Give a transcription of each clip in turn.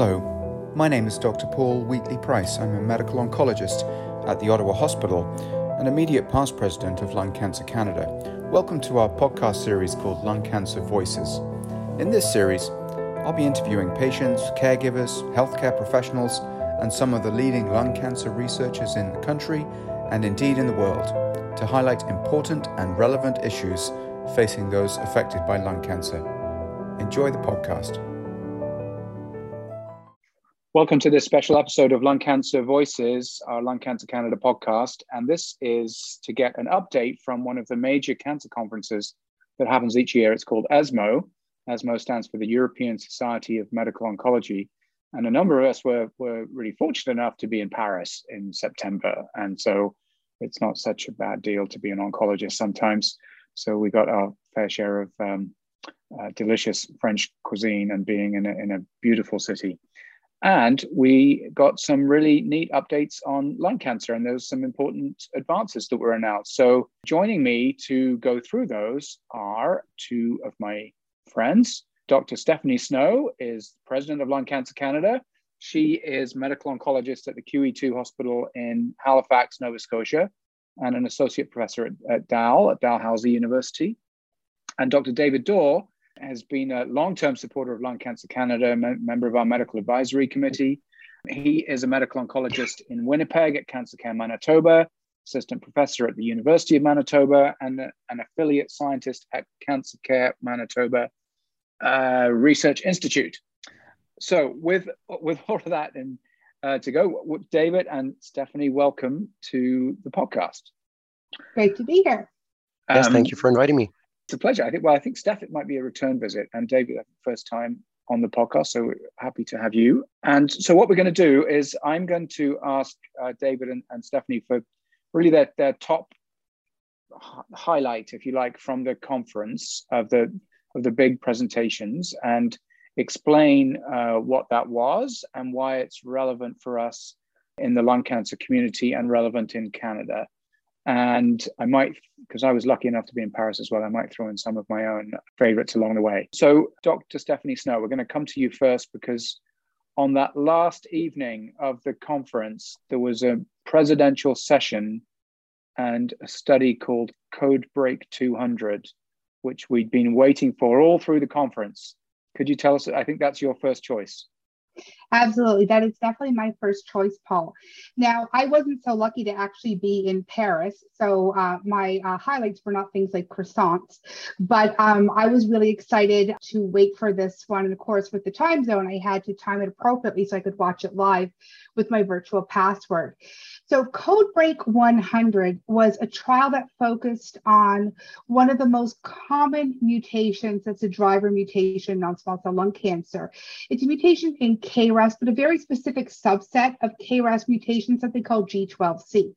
Hello, my name is Dr. Paul Wheatley Price. I'm a medical oncologist at the Ottawa Hospital and immediate past president of Lung Cancer Canada. Welcome to our podcast series called Lung Cancer Voices. In this series, I'll be interviewing patients, caregivers, healthcare professionals, and some of the leading lung cancer researchers in the country and indeed in the world to highlight important and relevant issues facing those affected by lung cancer. Enjoy the podcast. Welcome to this special episode of Lung Cancer Voices, our Lung Cancer Canada podcast. And this is to get an update from one of the major cancer conferences that happens each year. It's called ESMO. ESMO stands for the European Society of Medical Oncology. And a number of us were, were really fortunate enough to be in Paris in September. And so it's not such a bad deal to be an oncologist sometimes. So we got our fair share of um, uh, delicious French cuisine and being in a, in a beautiful city. And we got some really neat updates on lung cancer, and there's some important advances that were announced. So, joining me to go through those are two of my friends. Dr. Stephanie Snow is president of Lung Cancer Canada. She is medical oncologist at the QE2 Hospital in Halifax, Nova Scotia, and an associate professor at, at Dal at Dalhousie University. And Dr. David Dawe has been a long-term supporter of Lung Cancer Canada, member of our medical advisory committee. He is a medical oncologist in Winnipeg at Cancer Care Manitoba, assistant professor at the University of Manitoba, and an affiliate scientist at Cancer Care Manitoba uh, Research Institute. So, with with all of that and uh, to go, David and Stephanie, welcome to the podcast. Great to be here. Yes, um, thank you for inviting me. It's a pleasure. I think. Well, I think Steph, it might be a return visit, and David, first time on the podcast, so happy to have you. And so, what we're going to do is, I'm going to ask uh, David and, and, Stephanie for really their their top highlight, if you like, from the conference of the of the big presentations, and explain uh, what that was and why it's relevant for us in the lung cancer community and relevant in Canada. And I might, because I was lucky enough to be in Paris as well, I might throw in some of my own favorites along the way. So, Dr. Stephanie Snow, we're going to come to you first because on that last evening of the conference, there was a presidential session and a study called Code Break 200, which we'd been waiting for all through the conference. Could you tell us? I think that's your first choice. Absolutely. That is definitely my first choice, Paul. Now, I wasn't so lucky to actually be in Paris. So uh, my uh, highlights were not things like croissants, but um, I was really excited to wait for this one. And of course, with the time zone, I had to time it appropriately so I could watch it live with my virtual password. So, Codebreak 100 was a trial that focused on one of the most common mutations that's a driver mutation in non small cell lung cancer. It's a mutation in KRAS, but a very specific subset of KRAS mutations that they call G12C.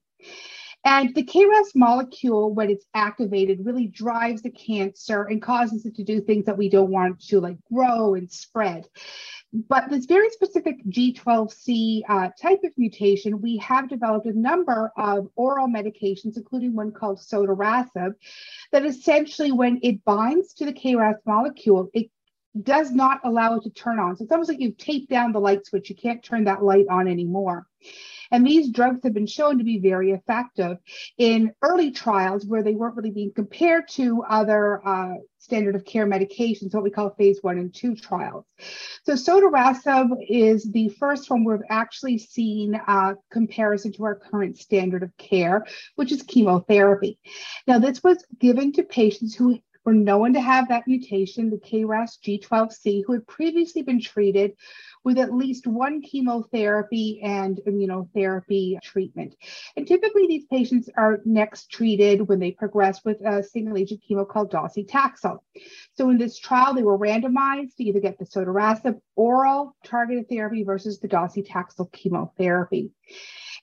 And the KRAS molecule, when it's activated, really drives the cancer and causes it to do things that we don't want to, like grow and spread. But this very specific G12C uh, type of mutation, we have developed a number of oral medications, including one called sotorasib, that essentially, when it binds to the KRAS molecule, it does not allow it to turn on. So it's almost like you've taped down the light switch. You can't turn that light on anymore. And these drugs have been shown to be very effective in early trials where they weren't really being compared to other uh, standard of care medications, what we call phase one and two trials. So sotorasib is the first one we've actually seen uh, comparison to our current standard of care, which is chemotherapy. Now, this was given to patients who were known to have that mutation, the KRAS G12C, who had previously been treated with at least one chemotherapy and immunotherapy treatment. And typically, these patients are next treated when they progress with a single agent chemo called docetaxel. So, in this trial, they were randomized to either get the sotorasib oral targeted therapy versus the docetaxel chemotherapy.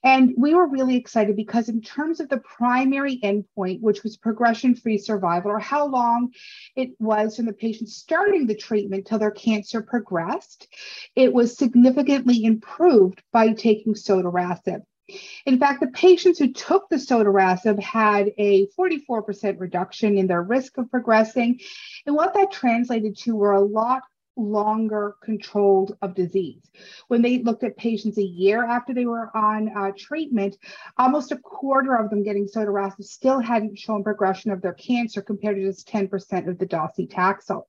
And we were really excited because, in terms of the primary endpoint, which was progression free survival, or how long it was from the patient starting the treatment till their cancer progressed, it was significantly improved by taking sotorasib. In fact, the patients who took the sotorasib had a 44% reduction in their risk of progressing. And what that translated to were a lot longer controlled of disease. When they looked at patients a year after they were on uh, treatment, almost a quarter of them getting sotorasib still hadn't shown progression of their cancer compared to just 10% of the docetaxel.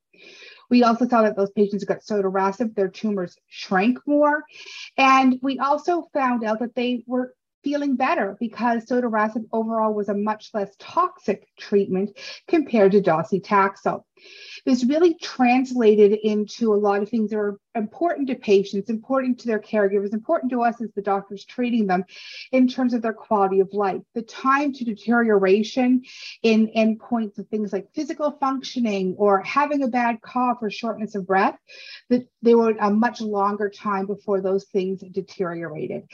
We also saw that those patients who got sotorasib, their tumors shrank more. And we also found out that they were feeling better because sotorasib overall was a much less toxic treatment compared to docetaxel. This really translated into a lot of things that are important to patients, important to their caregivers, important to us as the doctors treating them in terms of their quality of life. The time to deterioration in endpoints of things like physical functioning or having a bad cough or shortness of breath, that they were a much longer time before those things deteriorated.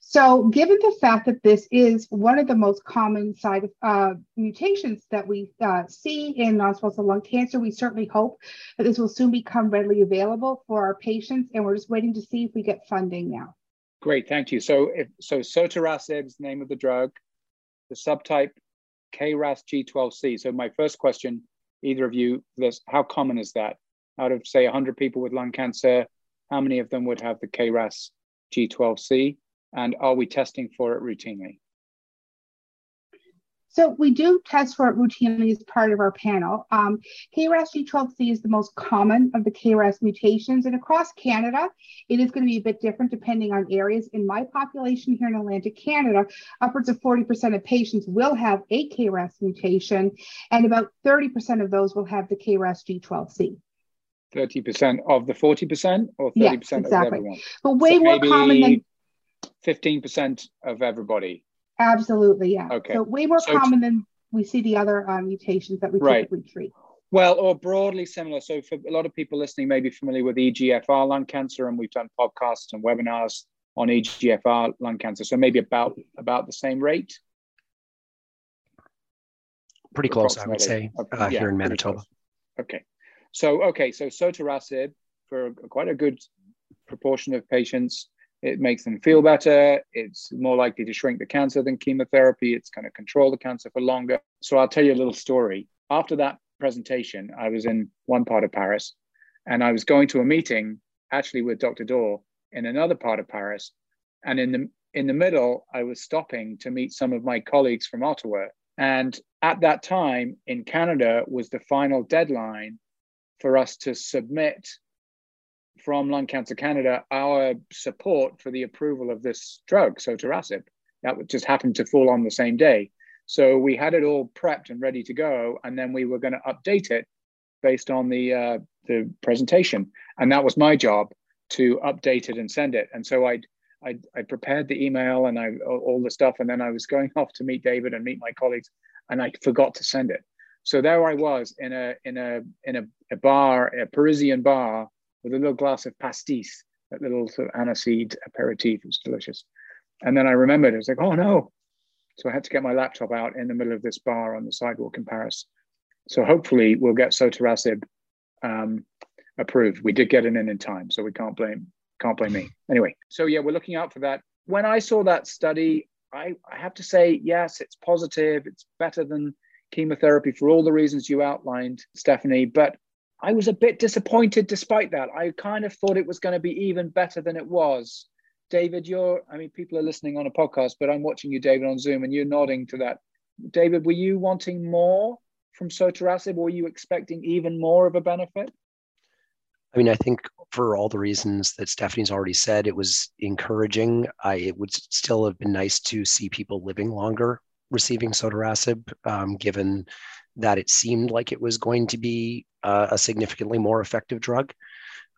So, given the fact that this is one of the most common side uh, mutations that we uh, see in non-small cell lung cancer, we certainly hope that this will soon become readily available for our patients, and we're just waiting to see if we get funding now. Great, thank you. So, if so, sotorasib is the name of the drug, the subtype KRAS G12C. So, my first question, either of you, this, how common is that? Out of say 100 people with lung cancer, how many of them would have the KRAS G12C? And are we testing for it routinely? So we do test for it routinely as part of our panel. Um, KRAS G12C is the most common of the KRAS mutations, and across Canada, it is going to be a bit different depending on areas. In my population here in Atlantic Canada, upwards of 40% of patients will have a KRAS mutation, and about 30% of those will have the KRAS G12C. 30% of the 40% or 30% yes, exactly. of everyone? But way so more common than 15% of everybody. Absolutely, yeah. Okay. So way more so common than we see the other um, mutations that we right. typically treat. Well, or broadly similar. So for a lot of people listening, may be familiar with EGFR lung cancer, and we've done podcasts and webinars on EGFR lung cancer. So maybe about about the same rate. Pretty close, I would say, okay. uh, yeah, here in Manitoba. Okay. So okay, so sotorasib for quite a good proportion of patients it makes them feel better. It's more likely to shrink the cancer than chemotherapy. It's going to control the cancer for longer. So I'll tell you a little story. After that presentation, I was in one part of Paris and I was going to a meeting actually with Dr. Dawe in another part of Paris. And in the in the middle, I was stopping to meet some of my colleagues from Ottawa. And at that time in Canada was the final deadline for us to submit from Lung Cancer Canada our support for the approval of this drug, sotorasib. That just happened to fall on the same day. So we had it all prepped and ready to go, and then we were going to update it based on the uh, the presentation, and that was my job to update it and send it. And so I I, I prepared the email and I all the stuff, and then I was going off to meet David and meet my colleagues, and I forgot to send it. So there I was in a in a in a, a bar, a Parisian bar, with a little glass of pastis, that little sort of aniseed aperitif. It was delicious. And then I remembered, I was like, oh no. So I had to get my laptop out in the middle of this bar on the sidewalk in Paris. So hopefully we'll get sotorasib um, approved. We did get it in in time, so we can't blame can't blame me. Anyway, so yeah, we're looking out for that. When I saw that study, I, I have to say, yes, it's positive. It's better than chemotherapy for all the reasons you outlined, Stephanie. But I was a bit disappointed despite that. I kind of thought it was going to be even better than it was. David, you're, I mean, people are listening on a podcast, but I'm watching you, David, on Zoom, and you're nodding to that. David, were you wanting more from sotorasib, or were you expecting even more of a benefit? I mean, I think for all the reasons that Stephanie's already said, it was encouraging. I, it would still have been nice to see people living longer receiving sotorasib, um, given that it seemed like it was going to be uh, a significantly more effective drug.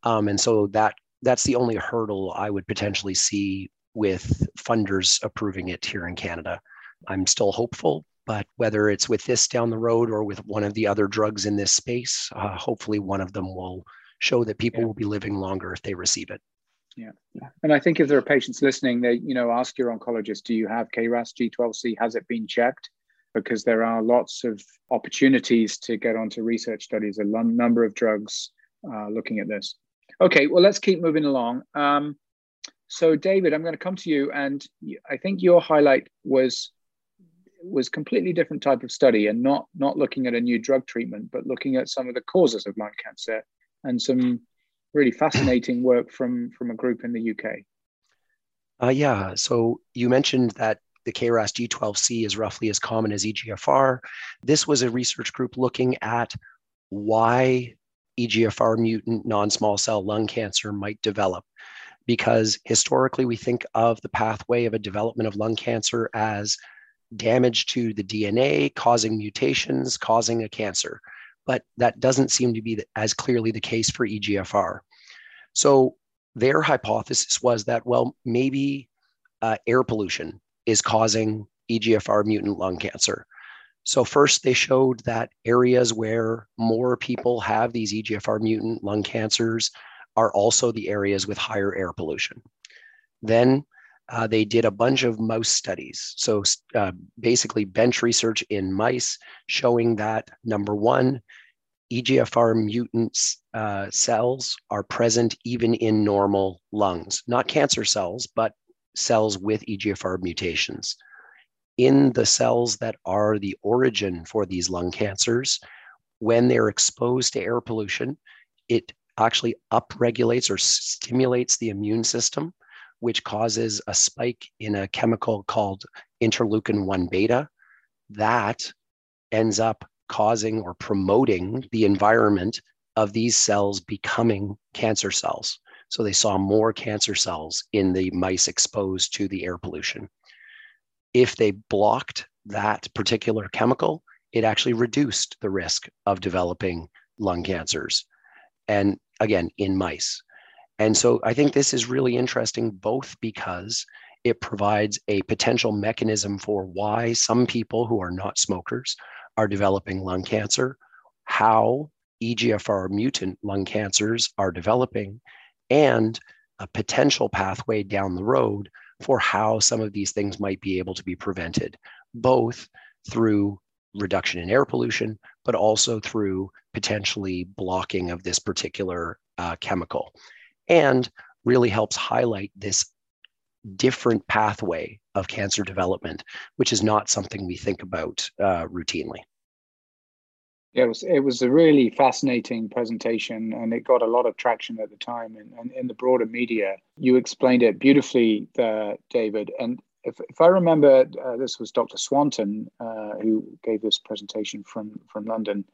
Um, and so that that's the only hurdle I would potentially see with funders approving it here in Canada. I'm still hopeful, but whether it's with this down the road or with one of the other drugs in this space, uh, hopefully one of them will show that people yeah. will be living longer if they receive it. Yeah. yeah. And I think if there are patients listening, they, you know, ask your oncologist, do you have KRAS G12C? Has it been checked? Because there are lots of opportunities to get onto research studies, a number of drugs uh, looking at this. Okay, well, let's keep moving along. Um, so, David, I'm going to come to you, and I think your highlight was was completely different type of study, and not not looking at a new drug treatment, but looking at some of the causes of lung cancer and some really fascinating work from from a group in the UK. Uh, yeah. So you mentioned that the KRAS G12C is roughly as common as EGFR. This was a research group looking at why EGFR mutant non small cell lung cancer might develop. Because historically, we think of the pathway of a development of lung cancer as damage to the DNA, causing mutations, causing a cancer. But that doesn't seem to be as clearly the case for EGFR. So their hypothesis was that, well, maybe uh, air pollution is causing EGFR mutant lung cancer. So, first, they showed that areas where more people have these EGFR mutant lung cancers are also the areas with higher air pollution. Then uh, they did a bunch of mouse studies. So, uh, basically, bench research in mice showing that number one, EGFR mutant uh, cells are present even in normal lungs, not cancer cells, but cells with EGFR mutations. In the cells that are the origin for these lung cancers, when they're exposed to air pollution, it actually upregulates or stimulates the immune system, which causes a spike in a chemical called interleukin 1 beta. That ends up causing or promoting the environment of these cells becoming cancer cells. So they saw more cancer cells in the mice exposed to the air pollution. If they blocked that particular chemical, it actually reduced the risk of developing lung cancers. And again, in mice. And so I think this is really interesting, both because it provides a potential mechanism for why some people who are not smokers are developing lung cancer, how EGFR mutant lung cancers are developing, and a potential pathway down the road for how some of these things might be able to be prevented, both through reduction in air pollution, but also through potentially blocking of this particular uh, chemical. And really helps highlight this different pathway of cancer development, which is not something we think about uh, routinely. Yeah, it was it was a really fascinating presentation, and it got a lot of traction at the time and, and in the broader media. You explained it beautifully, David. And if, if I remember, uh, this was Dr. Swanton uh, who gave this presentation from from London.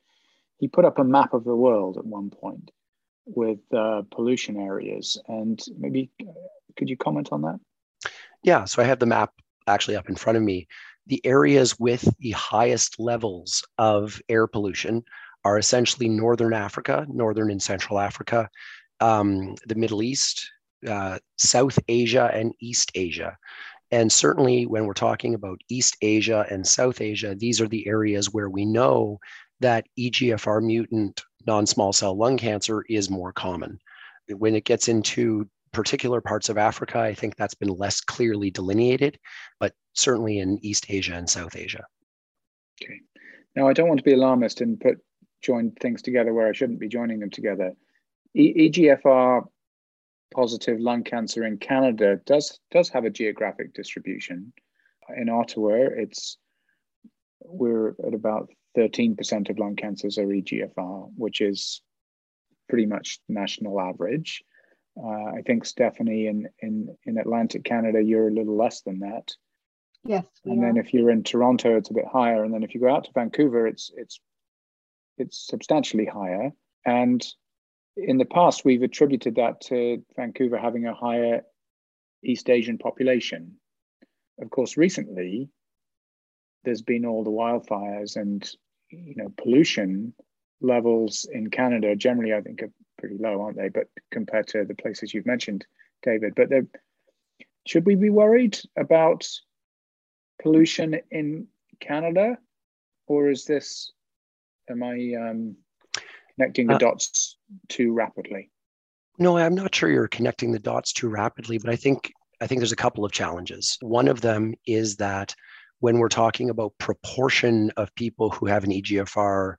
He put up a map of the world at one point with uh, pollution areas, and maybe uh, could you comment on that? Yeah, so I have the map actually up in front of me. The areas with the highest levels of air pollution are essentially Northern Africa, Northern and Central Africa, um, the Middle East, uh, South Asia, and East Asia. And certainly, when we're talking about East Asia and South Asia, these are the areas where we know that EGFR mutant non small cell lung cancer is more common. When it gets into particular parts of Africa, I think that's been less clearly delineated, but certainly in East Asia and South Asia. Okay. Now, I don't want to be alarmist and put join things together where I shouldn't be joining them together. E- EGFR positive lung cancer in Canada does does have a geographic distribution. In Ottawa, it's we're at about 13% of lung cancers are EGFR, which is pretty much national average. Uh, I think Stephanie in, in in Atlantic Canada, you're a little less than that. Yes. And are. then if you're in Toronto, it's a bit higher. And then if you go out to Vancouver, it's it's it's substantially higher. And in the past, we've attributed that to Vancouver having a higher East Asian population. Of course, recently there's been all the wildfires and you know pollution levels in Canada generally, I think, are pretty low, aren't they? But compared to the places you've mentioned, David, but should we be worried about pollution in Canada, or is this? Am I um, connecting the uh, dots too rapidly? No, I'm not sure you're connecting the dots too rapidly, but I think I think there's a couple of challenges. One of them is that when we're talking about proportion of people who have an EGFR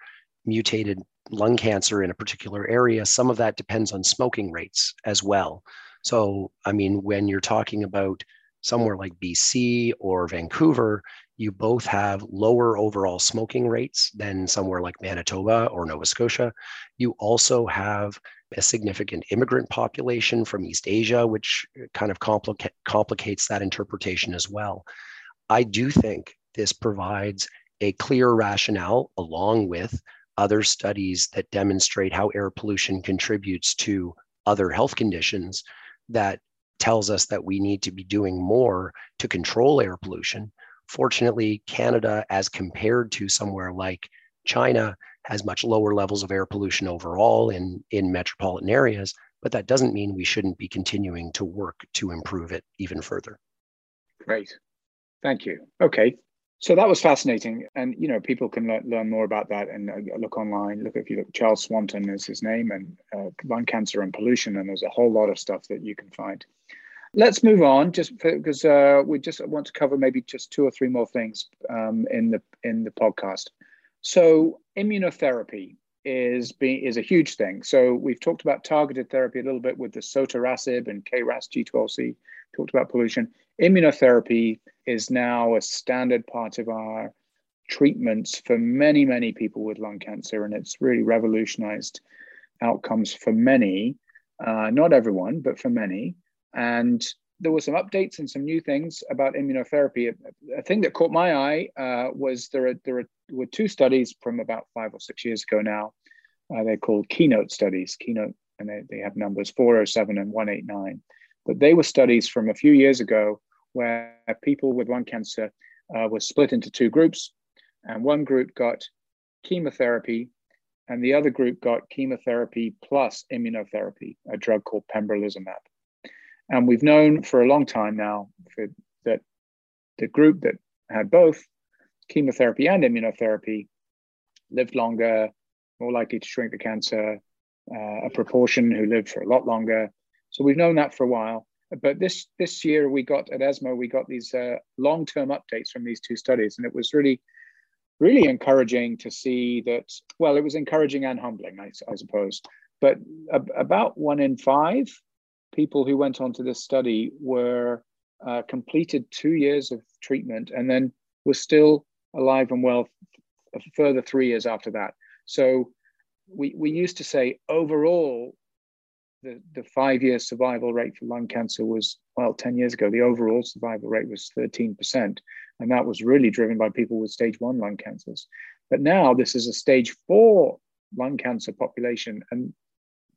mutated lung cancer in a particular area, some of that depends on smoking rates as well. So, I mean, when you're talking about somewhere like BC or Vancouver, you both have lower overall smoking rates than somewhere like Manitoba or Nova Scotia. You also have a significant immigrant population from East Asia, which kind of complica- complicates that interpretation as well. I do think this provides a clear rationale along with other studies that demonstrate how air pollution contributes to other health conditions that tells us that we need to be doing more to control air pollution. Fortunately, Canada, as compared to somewhere like China, has much lower levels of air pollution overall in, in metropolitan areas, but that doesn't mean we shouldn't be continuing to work to improve it even further. Great. Thank you. Okay. So that was fascinating. And, you know, people can le- learn more about that and uh, look online. Look, if you look, Charles Swanton is his name and uh, lung cancer and pollution. And there's a whole lot of stuff that you can find. Let's move on just because uh, we just want to cover maybe just two or three more things um, in the in the podcast. So immunotherapy is being is a huge thing. So we've talked about targeted therapy a little bit with the sotorasib and KRAS G12C. Talked about pollution. Immunotherapy is now a standard part of our treatments for many many people with lung cancer, and it's really revolutionized outcomes for many. Uh, not everyone, but for many. And there were some updates and some new things about immunotherapy. A, a thing that caught my eye uh, was there, are, there are, were two studies from about five or six years ago now. Uh, they're called Keynote studies, Keynote, and they, they have numbers 407 and 189. But they were studies from a few years ago where people with lung cancer uh, were split into two groups. And one group got chemotherapy, and the other group got chemotherapy plus immunotherapy, a drug called pembrolizumab. And we've known for a long time now for, that the group that had both chemotherapy and immunotherapy lived longer, more likely to shrink the cancer, uh, a proportion who lived for a lot longer. So we've known that for a while. But this this year we got at ESMO we got these uh, long term updates from these two studies, and it was really really encouraging to see that. Well, it was encouraging and humbling, I, I suppose. But about one in five people who went on to this study were uh, completed two years of treatment and then were still alive and well a further three years after that. So we, we used to say overall, the, the five year survival rate for lung cancer was, well, 10 years ago, the overall survival rate was 13%. And that was really driven by people with stage one lung cancers. But now this is a stage four lung cancer population. And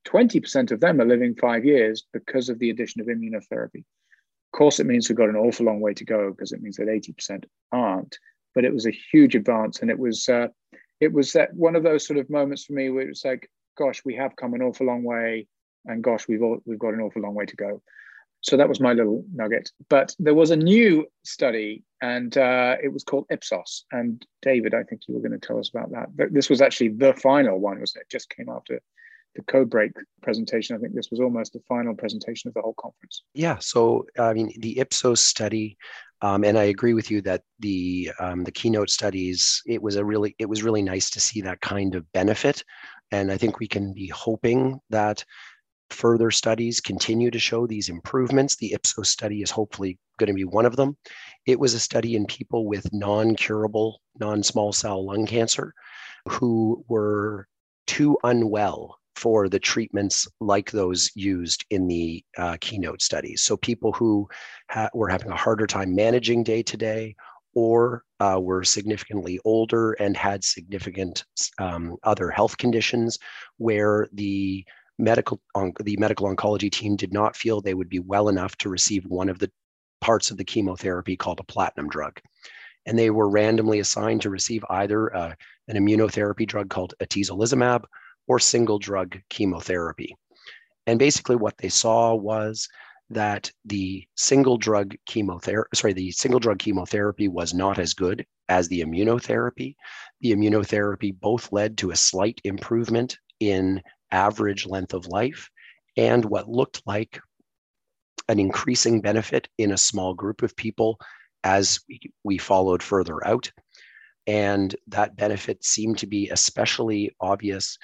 20% of them are living five years because of the addition of immunotherapy. Of course, it means we've got an awful long way to go because it means that 80% aren't. But it was a huge advance, and it was uh, it was that one of those sort of moments for me where it was like, gosh, we have come an awful long way, and gosh, we've all, we've got an awful long way to go. So that was my little nugget. But there was a new study, and uh, it was called Ipsos. And David, I think you were going to tell us about that. This was actually the final one, was it? it just came after the code break presentation. I think this was almost the final presentation of the whole conference. Yeah. So I mean, the Ipsos study, um, and I agree with you that the um, the keynote studies it was a really it was really nice to see that kind of benefit, and I think we can be hoping that further studies continue to show these improvements. The Ipsos study is hopefully going to be one of them. It was a study in people with non-curable non-small cell lung cancer who were too unwell for the treatments like those used in the uh, keynote studies. So people who ha- were having a harder time managing day to day or uh, were significantly older and had significant um, other health conditions where the medical on- the medical oncology team did not feel they would be well enough to receive one of the parts of the chemotherapy called a platinum drug and they were randomly assigned to receive either uh, an immunotherapy drug called atezolizumab or single drug chemotherapy. And basically, what they saw was that the single drug chemotherapy, sorry, the single drug chemotherapy was not as good as the immunotherapy. The immunotherapy both led to a slight improvement in average length of life and what looked like an increasing benefit in a small group of people as we followed further out. And that benefit seemed to be especially obvious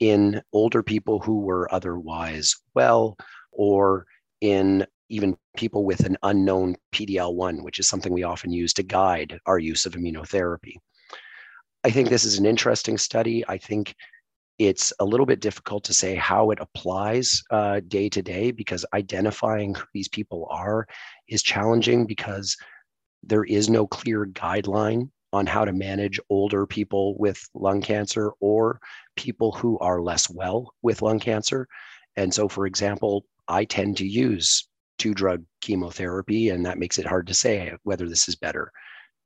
in older people who were otherwise well or in even people with an unknown PD-L1, which is something we often use to guide our use of immunotherapy. I think this is an interesting study. I think it's a little bit difficult to say how it applies uh, day to day because identifying who these people are is challenging because there is no clear guideline on how to manage older people with lung cancer or people who are less well with lung cancer. And so, for example, I tend to use two drug chemotherapy, and that makes it hard to say whether this is better.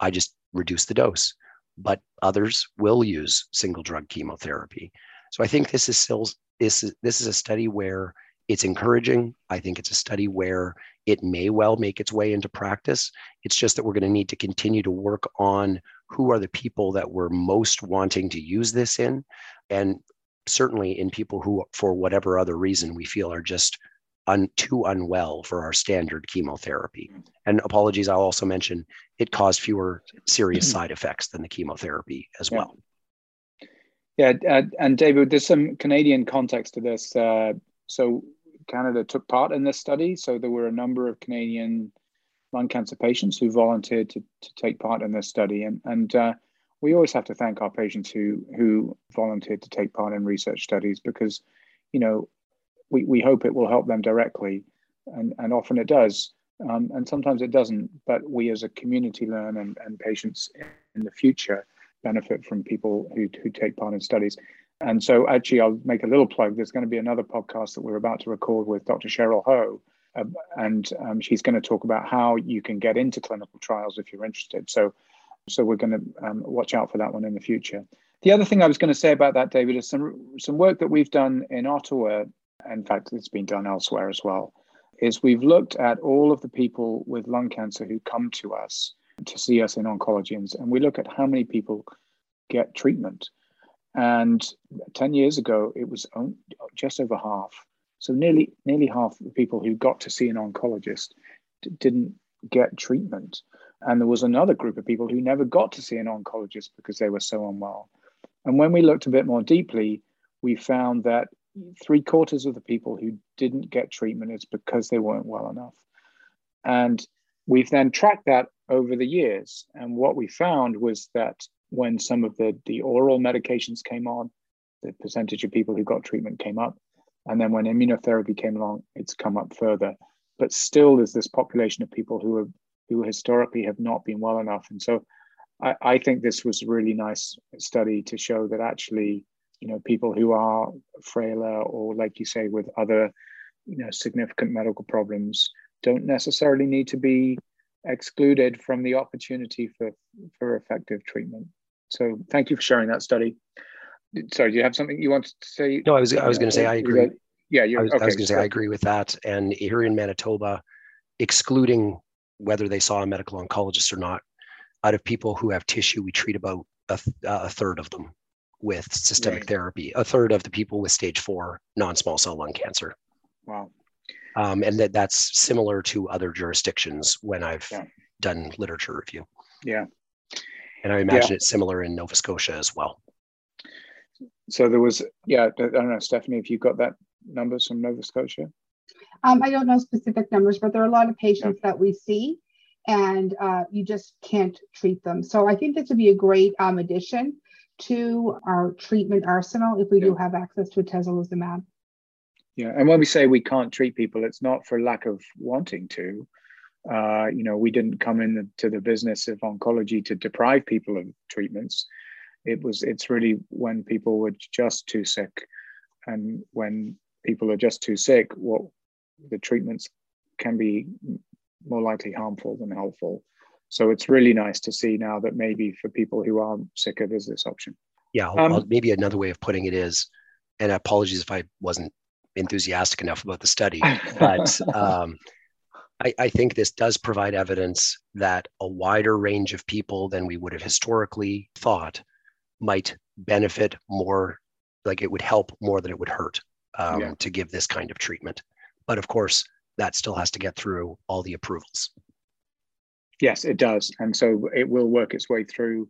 I just reduce the dose, but others will use single drug chemotherapy. So I think this is still this is, this is a study where it's encouraging. I think it's a study where it may well make its way into practice. It's just that we're going to need to continue to work on who are the people that we're most wanting to use this in, and certainly in people who, for whatever other reason, we feel are just un, too unwell for our standard chemotherapy. And apologies, I'll also mention it caused fewer serious side effects than the chemotherapy as yeah. well. Yeah, uh, and David, there's some Canadian context to this. Uh, so Canada took part in this study. So there were a number of Canadian lung cancer patients who volunteered to, to take part in this study. And, and uh, we always have to thank our patients who, who volunteered to take part in research studies because, you know, we, we hope it will help them directly. And, and often it does. Um, and sometimes it doesn't. But we as a community learn and, and patients in the future benefit from people who, who take part in studies. And so, actually, I'll make a little plug. There's going to be another podcast that we're about to record with Dr. Cheryl Ho, uh, and um, she's going to talk about how you can get into clinical trials if you're interested. So, so we're going to um, watch out for that one in the future. The other thing I was going to say about that, David, is some some work that we've done in Ottawa. In fact, it's been done elsewhere as well. Is we've looked at all of the people with lung cancer who come to us to see us in oncology, and, and we look at how many people get treatment. And 10 years ago, it was just over half. So nearly nearly half the people who got to see an oncologist d- didn't get treatment. And there was another group of people who never got to see an oncologist because they were so unwell. And when we looked a bit more deeply, we found that three quarters of the people who didn't get treatment is because they weren't well enough. And we've then tracked that over the years. And what we found was that when some of the, the oral medications came on, the percentage of people who got treatment came up. And then when immunotherapy came along, it's come up further. But still, there's this population of people who have who historically have not been well enough. And so I, I think this was a really nice study to show that actually, you know, people who are frailer or like you say, with other, you know, significant medical problems don't necessarily need to be excluded from the opportunity for, for effective treatment. So thank you for sharing that study. Sorry, do you have something you wanted to say? No, I was I was going to say I agree. That, yeah, I was, okay, was going to say I agree with that. And here in Manitoba, excluding whether they saw a medical oncologist or not, out of people who have tissue, we treat about a, a third of them with systemic right. therapy. A third of the people with stage four non-small cell lung cancer. Wow. Um, and that that's similar to other jurisdictions when I've yeah. done literature review. Yeah. And I imagine yeah. it's similar in Nova Scotia as well. So there was, yeah, I don't know, Stephanie, if you got that numbers from Nova Scotia? Um, I don't know specific numbers, but there are a lot of patients yeah. that we see and uh, you just can't treat them. So I think this would be a great um, addition to our treatment arsenal if we yeah. do have access to atezolizumab. Yeah, and when we say we can't treat people, it's not for lack of wanting to. Uh, you know, we didn't come into the business of oncology to deprive people of treatments. It was it's really when people were just too sick, and when people are just too sick, what the treatments can be more likely harmful than helpful. So it's really nice to see now that maybe for people who are sicker, there's this option. Yeah, um, maybe another way of putting it is, and apologies if I wasn't enthusiastic enough about the study, but um, I, I, think this does provide evidence that a wider range of people than we would have historically thought might benefit more, like it would help more than it would hurt um, yeah. to give this kind of treatment. But of course, that still has to get through all the approvals. Yes, it does. And so it will work its way through,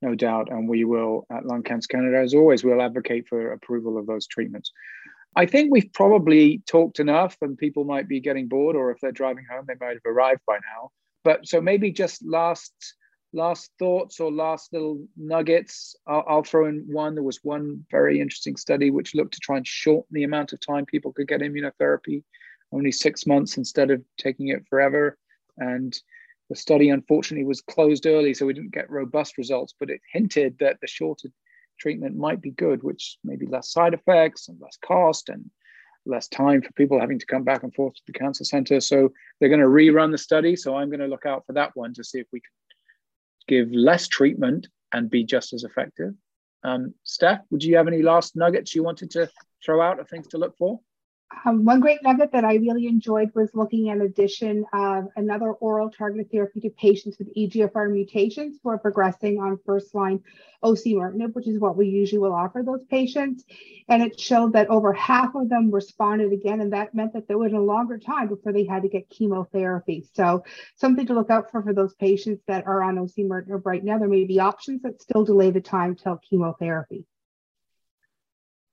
no doubt. And we will, at Lung Cancer Canada, as always, we'll advocate for approval of those treatments. I think we've probably talked enough, and people might be getting bored, or if they're driving home, they might have arrived by now. But so maybe just last last thoughts or last little nuggets. I'll, I'll, throw in one. There was one very interesting study which looked to try and shorten the amount of time people could get immunotherapy, only six months instead of taking it forever. And the study unfortunately was closed early, so we didn't get robust results, but it hinted that the shorter treatment might be good, which maybe less side effects and less cost and less time for people having to come back and forth to the cancer center. So they're going to rerun the study. So I'm going to look out for that one to see if we can give less treatment and be just as effective. Um, Steph, would you have any last nuggets you wanted to throw out of things to look for? Um, one great nugget that I really enjoyed was looking at addition of another oral targeted therapy to patients with EGFR mutations who are progressing on first line osimertinib, which is what we usually will offer those patients. And it showed that over half of them responded again, and that meant that they went a longer time before they had to get chemotherapy. So something to look out for for those patients that are on osimertinib right now. There may be options that still delay the time till chemotherapy.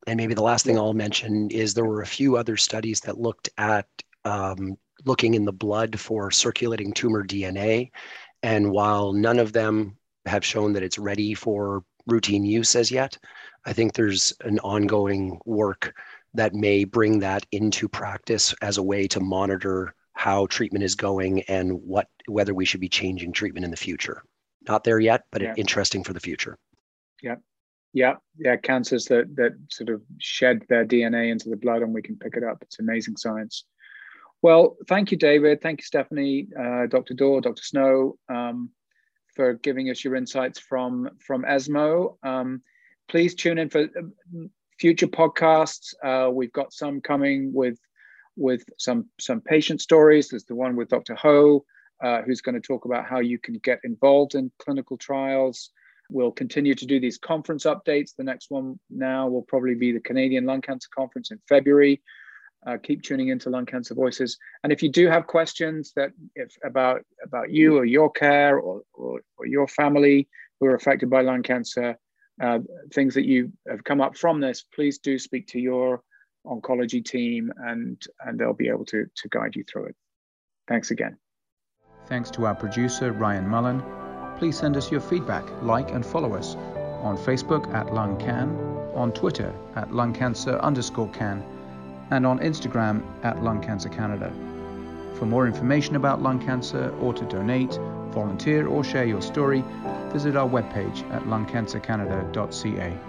And maybe the last thing I'll mention is there were a few other studies that looked at um, looking in the blood for circulating tumor DNA. And while none of them have shown that it's ready for routine use as yet, I think there's an ongoing work that may bring that into practice as a way to monitor how treatment is going and what whether we should be changing treatment in the future. Not there yet, but yeah. interesting for the future. Yeah. Yeah, yeah, cancers that that sort of shed their DNA into the blood, and we can pick it up. It's amazing science. Well, thank you, David. Thank you, Stephanie, uh, Dr. Dawe, Dr. Snow, um, for giving us your insights from from ESMO. Um, please tune in for uh, future podcasts. Uh, we've got some coming with with some some patient stories. There's the one with Dr. Ho, uh, who's going to talk about how you can get involved in clinical trials. We'll continue to do these conference updates. The next one now will probably be the Canadian Lung Cancer Conference in February. Uh, keep tuning into Lung Cancer Voices. And if you do have questions that if about about you or your care or, or, or your family who are affected by lung cancer, uh, things that you have come up from this, please do speak to your oncology team and and they'll be able to to guide you through it. Thanks again. Thanks to our producer Ryan Mullen please send us your feedback, like and follow us on Facebook at LungCan, on Twitter at lungcancer underscore can, and on Instagram at Lung Cancer Canada. For more information about lung cancer or to donate, volunteer or share your story, visit our webpage at lungcancercanada.ca.